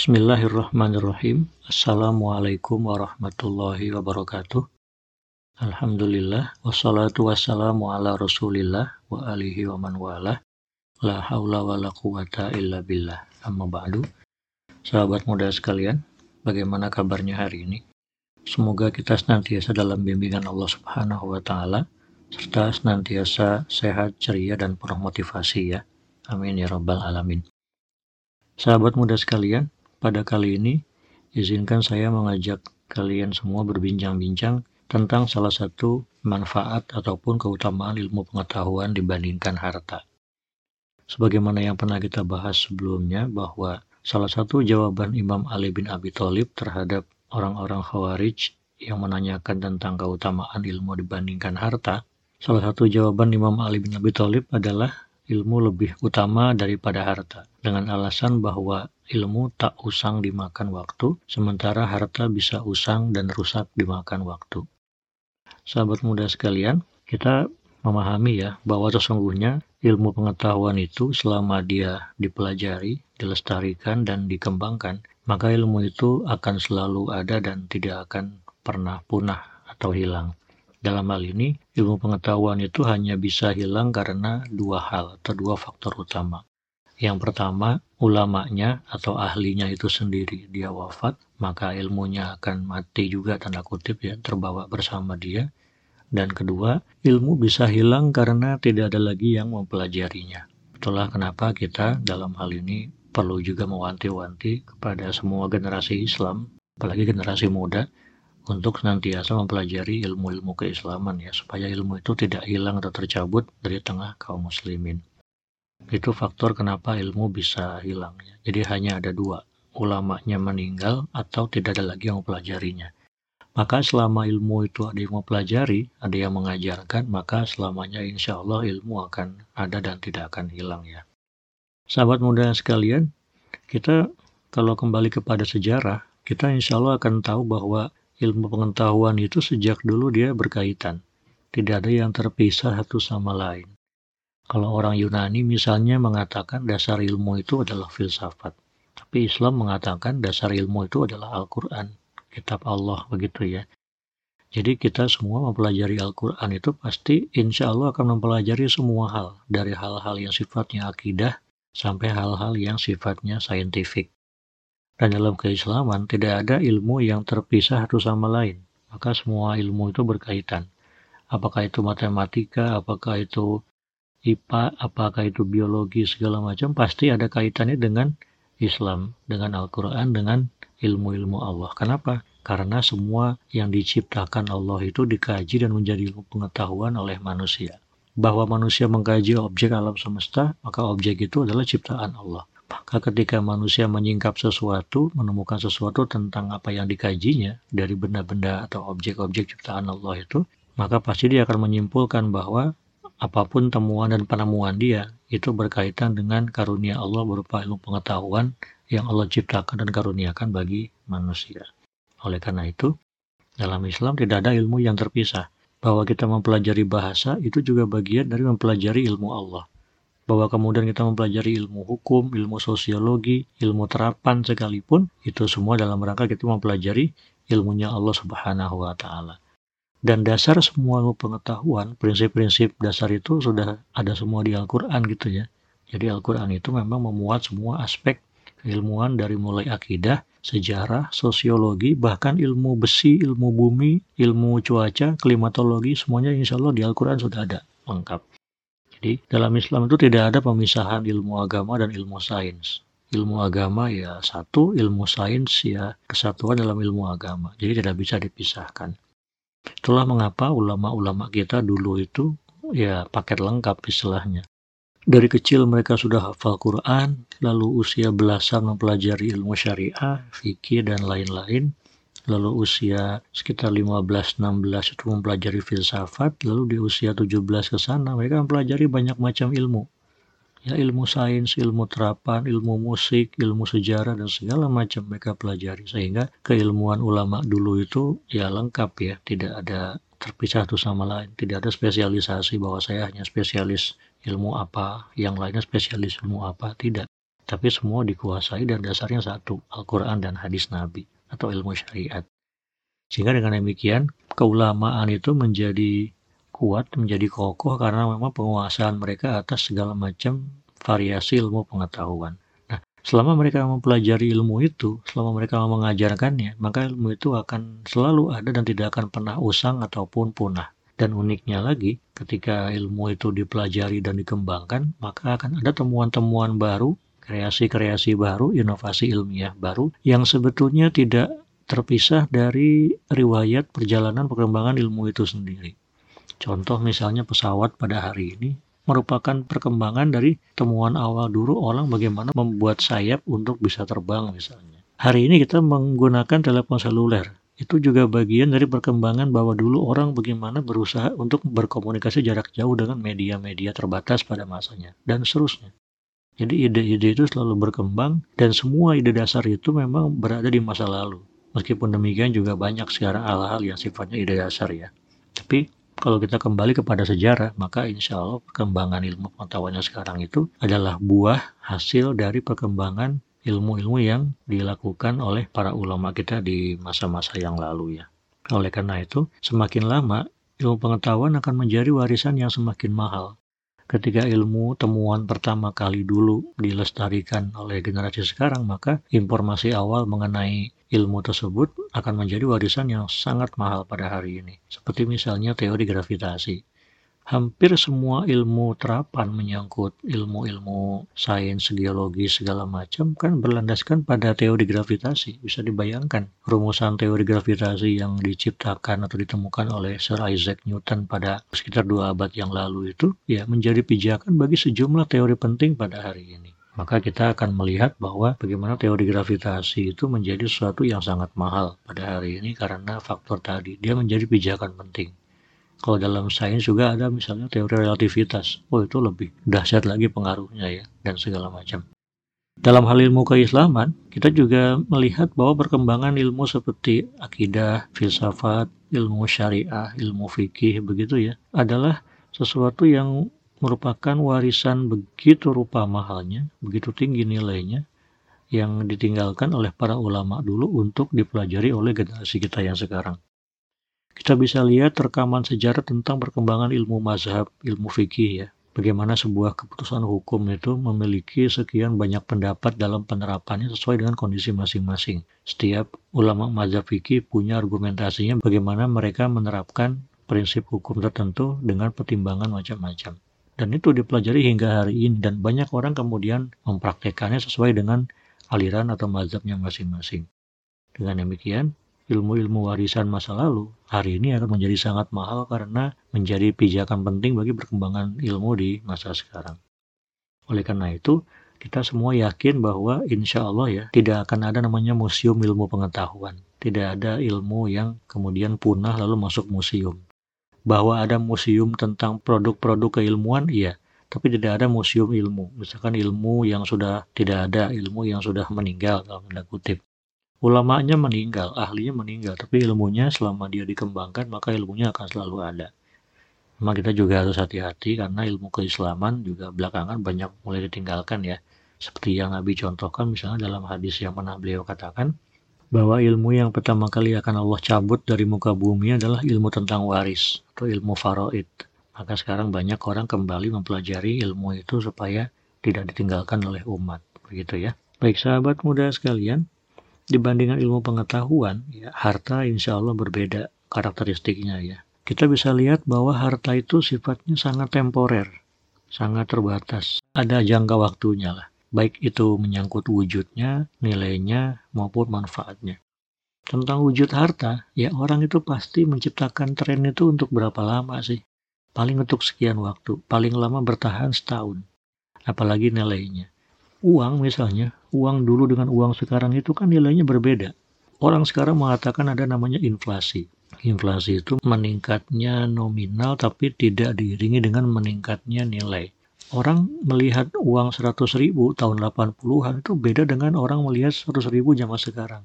Bismillahirrahmanirrahim. Assalamualaikum warahmatullahi wabarakatuh. Alhamdulillah wassalatu wassalamu ala Rasulillah wa alihi wa man wala. La haula wa la quwata illa billah. Amma ba'du. Sahabat muda sekalian, bagaimana kabarnya hari ini? Semoga kita senantiasa dalam bimbingan Allah Subhanahu wa taala serta senantiasa sehat, ceria dan penuh motivasi ya. Amin ya rabbal alamin. Sahabat muda sekalian, pada kali ini izinkan saya mengajak kalian semua berbincang-bincang tentang salah satu manfaat ataupun keutamaan ilmu pengetahuan dibandingkan harta. Sebagaimana yang pernah kita bahas sebelumnya bahwa salah satu jawaban Imam Ali bin Abi Thalib terhadap orang-orang Khawarij yang menanyakan tentang keutamaan ilmu dibandingkan harta, salah satu jawaban Imam Ali bin Abi Thalib adalah ilmu lebih utama daripada harta dengan alasan bahwa ilmu tak usang dimakan waktu, sementara harta bisa usang dan rusak dimakan waktu. Sahabat muda sekalian, kita memahami ya bahwa sesungguhnya ilmu pengetahuan itu selama dia dipelajari, dilestarikan dan dikembangkan, maka ilmu itu akan selalu ada dan tidak akan pernah punah atau hilang. Dalam hal ini, ilmu pengetahuan itu hanya bisa hilang karena dua hal atau dua faktor utama. Yang pertama, ulamanya atau ahlinya itu sendiri dia wafat, maka ilmunya akan mati juga tanda kutip ya, terbawa bersama dia. Dan kedua, ilmu bisa hilang karena tidak ada lagi yang mempelajarinya. Itulah kenapa kita dalam hal ini perlu juga mewanti-wanti kepada semua generasi Islam, apalagi generasi muda, untuk senantiasa mempelajari ilmu-ilmu keislaman ya, supaya ilmu itu tidak hilang atau tercabut dari tengah kaum muslimin. Itu faktor kenapa ilmu bisa hilang. Ya. Jadi hanya ada dua, ulamanya meninggal atau tidak ada lagi yang mempelajarinya. Maka selama ilmu itu ada yang mempelajari, ada yang mengajarkan, maka selamanya insya Allah ilmu akan ada dan tidak akan hilang ya. Sahabat muda sekalian, kita kalau kembali kepada sejarah, kita insya Allah akan tahu bahwa ilmu pengetahuan itu sejak dulu dia berkaitan. Tidak ada yang terpisah satu sama lain. Kalau orang Yunani misalnya mengatakan dasar ilmu itu adalah filsafat. Tapi Islam mengatakan dasar ilmu itu adalah Al-Quran kitab Allah begitu ya. Jadi kita semua mempelajari Al-Quran itu pasti insya Allah akan mempelajari semua hal. Dari hal-hal yang sifatnya akidah sampai hal-hal yang sifatnya saintifik. Dan dalam keislaman tidak ada ilmu yang terpisah satu sama lain. Maka semua ilmu itu berkaitan. Apakah itu matematika, apakah itu IPA, apakah itu biologi, segala macam, pasti ada kaitannya dengan Islam, dengan Al-Quran, dengan ilmu-ilmu Allah. Kenapa? Karena semua yang diciptakan Allah itu dikaji dan menjadi pengetahuan oleh manusia. Bahwa manusia mengkaji objek alam semesta, maka objek itu adalah ciptaan Allah. Maka ketika manusia menyingkap sesuatu, menemukan sesuatu tentang apa yang dikajinya dari benda-benda atau objek-objek ciptaan Allah itu, maka pasti dia akan menyimpulkan bahwa apa pun temuan dan penemuan dia itu berkaitan dengan karunia Allah berupa ilmu pengetahuan yang Allah ciptakan dan karuniakan bagi manusia. Oleh karena itu, dalam Islam tidak ada ilmu yang terpisah. Bahwa kita mempelajari bahasa itu juga bagian dari mempelajari ilmu Allah. Bahwa kemudian kita mempelajari ilmu hukum, ilmu sosiologi, ilmu terapan sekalipun, itu semua dalam rangka kita mempelajari ilmunya Allah Subhanahu wa taala. Dan dasar semua pengetahuan, prinsip-prinsip dasar itu sudah ada semua di Al-Qur'an gitu ya. Jadi Al-Qur'an itu memang memuat semua aspek keilmuan dari mulai akidah, sejarah, sosiologi, bahkan ilmu besi, ilmu bumi, ilmu cuaca, klimatologi, semuanya insya Allah di Al-Quran sudah ada lengkap. Jadi dalam Islam itu tidak ada pemisahan ilmu agama dan ilmu sains. Ilmu agama ya satu, ilmu sains ya kesatuan dalam ilmu agama. Jadi tidak bisa dipisahkan. Itulah mengapa ulama-ulama kita dulu itu ya paket lengkap istilahnya. Dari kecil mereka sudah hafal Quran, lalu usia belasan mempelajari ilmu syariah, fikih, dan lain-lain. Lalu usia sekitar 15-16 itu mempelajari filsafat, lalu di usia 17 ke sana mereka mempelajari banyak macam ilmu. Ya, ilmu sains, ilmu terapan, ilmu musik, ilmu sejarah, dan segala macam mereka pelajari. Sehingga keilmuan ulama dulu itu ya lengkap ya, tidak ada terpisah satu sama lain. Tidak ada spesialisasi bahwa saya hanya spesialis ilmu apa, yang lainnya spesialis ilmu apa, tidak. tapi semua dikuasai dan dasarnya satu, Al-Quran dan hadis Nabi atau ilmu syariat. Sehingga dengan demikian, keulamaan itu menjadi kuat, menjadi kokoh karena memang penguasaan mereka atas segala macam variasi ilmu pengetahuan. Nah, selama mereka mempelajari ilmu itu, selama mereka mengajarkannya, maka ilmu itu akan selalu ada dan tidak akan pernah usang ataupun punah. Dan uniknya lagi, ketika ilmu itu dipelajari dan dikembangkan, maka akan ada temuan-temuan baru, kreasi-kreasi baru, inovasi ilmiah baru, yang sebetulnya tidak terpisah dari riwayat perjalanan perkembangan ilmu itu sendiri. Contoh misalnya pesawat pada hari ini merupakan perkembangan dari temuan awal dulu orang bagaimana membuat sayap untuk bisa terbang misalnya. Hari ini kita menggunakan telepon seluler itu juga bagian dari perkembangan bahwa dulu orang bagaimana berusaha untuk berkomunikasi jarak jauh dengan media-media terbatas pada masanya dan seterusnya. Jadi ide-ide itu selalu berkembang dan semua ide dasar itu memang berada di masa lalu. Meskipun demikian juga banyak sekarang hal-hal yang sifatnya ide dasar ya. Tapi kalau kita kembali kepada sejarah, maka insya Allah perkembangan ilmu pengetahuannya sekarang itu adalah buah hasil dari perkembangan ilmu-ilmu yang dilakukan oleh para ulama kita di masa-masa yang lalu ya. Oleh karena itu, semakin lama ilmu pengetahuan akan menjadi warisan yang semakin mahal. Ketika ilmu temuan pertama kali dulu dilestarikan oleh generasi sekarang, maka informasi awal mengenai ilmu tersebut akan menjadi warisan yang sangat mahal pada hari ini. Seperti misalnya teori gravitasi hampir semua ilmu terapan menyangkut ilmu-ilmu sains, geologi, segala macam kan berlandaskan pada teori gravitasi. Bisa dibayangkan rumusan teori gravitasi yang diciptakan atau ditemukan oleh Sir Isaac Newton pada sekitar dua abad yang lalu itu ya menjadi pijakan bagi sejumlah teori penting pada hari ini. Maka kita akan melihat bahwa bagaimana teori gravitasi itu menjadi sesuatu yang sangat mahal pada hari ini karena faktor tadi. Dia menjadi pijakan penting kalau dalam sains juga ada misalnya teori relativitas. Oh itu lebih dahsyat lagi pengaruhnya ya dan segala macam. Dalam hal ilmu keislaman, kita juga melihat bahwa perkembangan ilmu seperti akidah, filsafat, ilmu syariah, ilmu fikih begitu ya, adalah sesuatu yang merupakan warisan begitu rupa mahalnya, begitu tinggi nilainya, yang ditinggalkan oleh para ulama dulu untuk dipelajari oleh generasi kita yang sekarang. Kita bisa lihat rekaman sejarah tentang perkembangan ilmu mazhab, ilmu fikih ya. Bagaimana sebuah keputusan hukum itu memiliki sekian banyak pendapat dalam penerapannya sesuai dengan kondisi masing-masing. Setiap ulama mazhab fikih punya argumentasinya bagaimana mereka menerapkan prinsip hukum tertentu dengan pertimbangan macam-macam. Dan itu dipelajari hingga hari ini dan banyak orang kemudian mempraktekannya sesuai dengan aliran atau mazhabnya masing-masing. Dengan demikian, ilmu-ilmu warisan masa lalu hari ini akan menjadi sangat mahal karena menjadi pijakan penting bagi perkembangan ilmu di masa sekarang. Oleh karena itu, kita semua yakin bahwa insya Allah ya tidak akan ada namanya museum ilmu pengetahuan. Tidak ada ilmu yang kemudian punah lalu masuk museum. Bahwa ada museum tentang produk-produk keilmuan, iya. Tapi tidak ada museum ilmu. Misalkan ilmu yang sudah tidak ada, ilmu yang sudah meninggal, dalam tanda ulamanya meninggal, ahlinya meninggal, tapi ilmunya selama dia dikembangkan maka ilmunya akan selalu ada. Memang kita juga harus hati-hati karena ilmu keislaman juga belakangan banyak mulai ditinggalkan ya. Seperti yang Nabi contohkan misalnya dalam hadis yang pernah beliau katakan bahwa ilmu yang pertama kali akan Allah cabut dari muka bumi adalah ilmu tentang waris atau ilmu faraid. Maka sekarang banyak orang kembali mempelajari ilmu itu supaya tidak ditinggalkan oleh umat. Begitu ya. Baik sahabat muda sekalian, dibandingkan ilmu pengetahuan, ya, harta insya Allah berbeda karakteristiknya ya. Kita bisa lihat bahwa harta itu sifatnya sangat temporer, sangat terbatas. Ada jangka waktunya lah. Baik itu menyangkut wujudnya, nilainya, maupun manfaatnya. Tentang wujud harta, ya orang itu pasti menciptakan tren itu untuk berapa lama sih? Paling untuk sekian waktu, paling lama bertahan setahun. Apalagi nilainya uang misalnya, uang dulu dengan uang sekarang itu kan nilainya berbeda. Orang sekarang mengatakan ada namanya inflasi. Inflasi itu meningkatnya nominal tapi tidak diiringi dengan meningkatnya nilai. Orang melihat uang 100 ribu tahun 80-an itu beda dengan orang melihat 100 ribu zaman sekarang.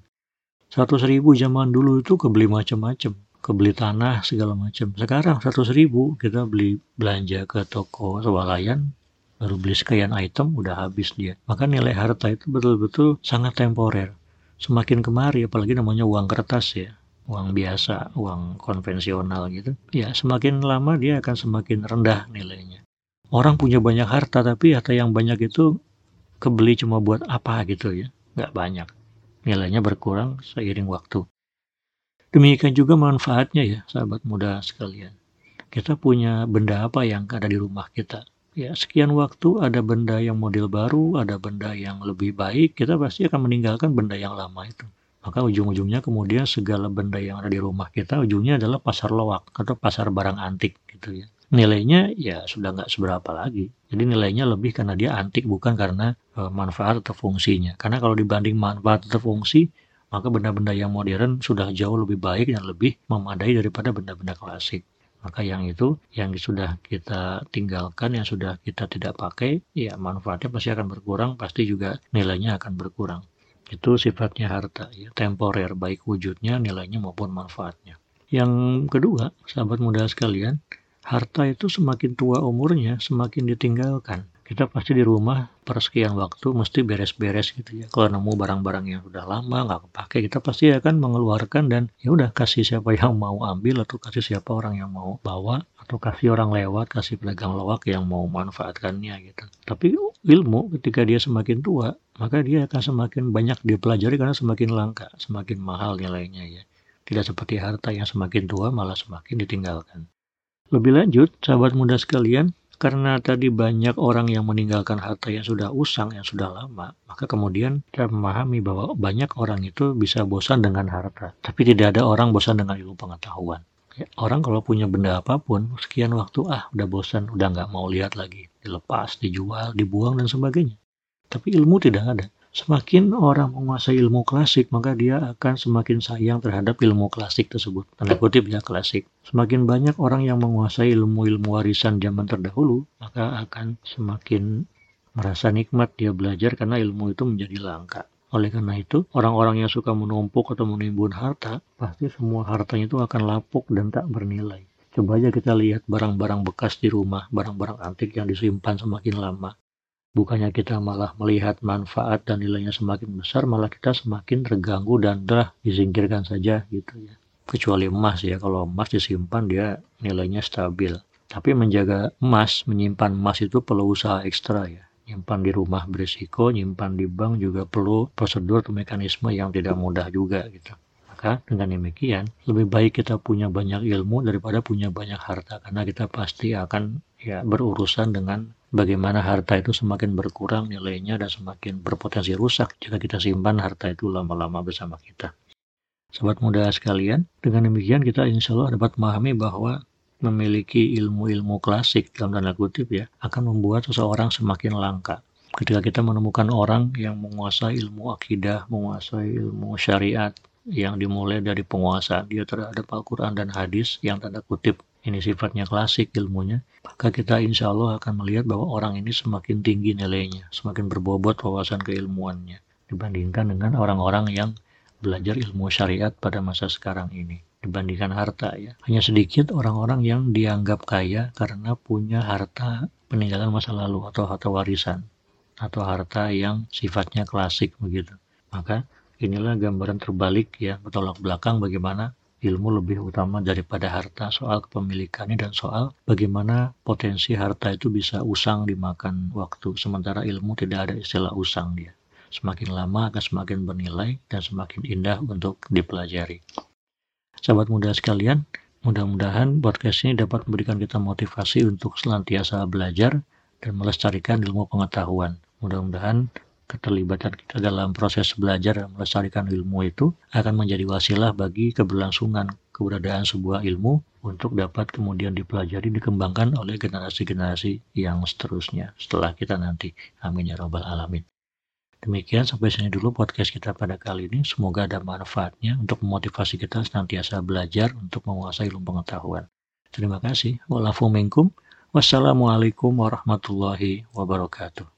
100 ribu zaman dulu itu kebeli macam-macam, kebeli tanah segala macam. Sekarang 100 ribu kita beli belanja ke toko swalayan baru beli sekian item udah habis dia maka nilai harta itu betul-betul sangat temporer semakin kemari apalagi namanya uang kertas ya uang biasa, uang konvensional gitu, ya semakin lama dia akan semakin rendah nilainya. Orang punya banyak harta, tapi harta yang banyak itu kebeli cuma buat apa gitu ya, nggak banyak. Nilainya berkurang seiring waktu. Demikian juga manfaatnya ya, sahabat muda sekalian. Kita punya benda apa yang ada di rumah kita. Ya, sekian waktu ada benda yang model baru, ada benda yang lebih baik, kita pasti akan meninggalkan benda yang lama itu. Maka ujung-ujungnya kemudian segala benda yang ada di rumah kita ujungnya adalah pasar loak atau pasar barang antik gitu ya. Nilainya ya sudah nggak seberapa lagi. Jadi nilainya lebih karena dia antik bukan karena e, manfaat atau fungsinya. Karena kalau dibanding manfaat atau fungsi maka benda-benda yang modern sudah jauh lebih baik dan lebih memadai daripada benda-benda klasik maka yang itu yang sudah kita tinggalkan yang sudah kita tidak pakai ya manfaatnya pasti akan berkurang pasti juga nilainya akan berkurang. Itu sifatnya harta, ya, temporer, baik wujudnya, nilainya maupun manfaatnya. Yang kedua, sahabat muda sekalian, harta itu semakin tua umurnya, semakin ditinggalkan kita pasti di rumah persekian waktu mesti beres-beres gitu ya. Kalau nemu barang-barang yang sudah lama nggak kepake, kita pasti akan mengeluarkan dan ya udah kasih siapa yang mau ambil atau kasih siapa orang yang mau bawa atau kasih orang lewat, kasih pedagang lawak yang mau manfaatkannya gitu. Tapi ilmu ketika dia semakin tua, maka dia akan semakin banyak dipelajari karena semakin langka, semakin mahal nilainya ya. Tidak seperti harta yang semakin tua malah semakin ditinggalkan. Lebih lanjut, sahabat muda sekalian, karena tadi banyak orang yang meninggalkan harta yang sudah usang, yang sudah lama, maka kemudian kita memahami bahwa banyak orang itu bisa bosan dengan harta. Tapi tidak ada orang bosan dengan ilmu pengetahuan. Ya, orang kalau punya benda apa pun, sekian waktu, ah udah bosan, udah nggak mau lihat lagi. Dilepas, dijual, dibuang, dan sebagainya. Tapi ilmu tidak ada. Semakin orang menguasai ilmu klasik, maka dia akan semakin sayang terhadap ilmu klasik tersebut. Tanda kutip ya klasik. Semakin banyak orang yang menguasai ilmu-ilmu warisan zaman terdahulu, maka akan semakin merasa nikmat dia belajar karena ilmu itu menjadi langka. Oleh karena itu, orang-orang yang suka menumpuk atau menimbun harta, pasti semua hartanya itu akan lapuk dan tak bernilai. Coba aja kita lihat barang-barang bekas di rumah, barang-barang antik yang disimpan semakin lama bukannya kita malah melihat manfaat dan nilainya semakin besar, malah kita semakin terganggu dan dah disingkirkan saja gitu ya. Kecuali emas ya, kalau emas disimpan dia nilainya stabil. Tapi menjaga emas, menyimpan emas itu perlu usaha ekstra ya. Nyimpan di rumah berisiko, nyimpan di bank juga perlu prosedur atau mekanisme yang tidak mudah juga gitu. Maka dengan demikian, lebih baik kita punya banyak ilmu daripada punya banyak harta karena kita pasti akan ya berurusan dengan bagaimana harta itu semakin berkurang nilainya dan semakin berpotensi rusak jika kita simpan harta itu lama-lama bersama kita. Sobat muda sekalian, dengan demikian kita insya Allah dapat memahami bahwa memiliki ilmu-ilmu klasik dalam tanda kutip ya akan membuat seseorang semakin langka. Ketika kita menemukan orang yang menguasai ilmu akidah, menguasai ilmu syariat, yang dimulai dari penguasaan dia terhadap Al-Quran dan hadis yang tanda kutip. Ini sifatnya klasik ilmunya, maka kita insya Allah akan melihat bahwa orang ini semakin tinggi nilainya, semakin berbobot wawasan keilmuannya. Dibandingkan dengan orang-orang yang belajar ilmu syariat pada masa sekarang ini. Dibandingkan harta ya. Hanya sedikit orang-orang yang dianggap kaya karena punya harta peninggalan masa lalu atau harta warisan. Atau harta yang sifatnya klasik begitu. Maka inilah gambaran terbalik ya bertolak belakang bagaimana ilmu lebih utama daripada harta, soal kepemilikannya dan soal bagaimana potensi harta itu bisa usang dimakan waktu, sementara ilmu tidak ada istilah usang dia. Semakin lama akan semakin bernilai dan semakin indah untuk dipelajari. Sahabat muda sekalian, mudah-mudahan podcast ini dapat memberikan kita motivasi untuk senantiasa belajar dan melestarikan ilmu pengetahuan. Mudah-mudahan keterlibatan kita dalam proses belajar dan melestarikan ilmu itu akan menjadi wasilah bagi keberlangsungan keberadaan sebuah ilmu untuk dapat kemudian dipelajari dikembangkan oleh generasi-generasi yang seterusnya setelah kita nanti. Amin ya robbal alamin. Demikian sampai sini dulu podcast kita pada kali ini. Semoga ada manfaatnya untuk memotivasi kita senantiasa belajar untuk menguasai ilmu pengetahuan. Terima kasih. Wassalamualaikum warahmatullahi wabarakatuh.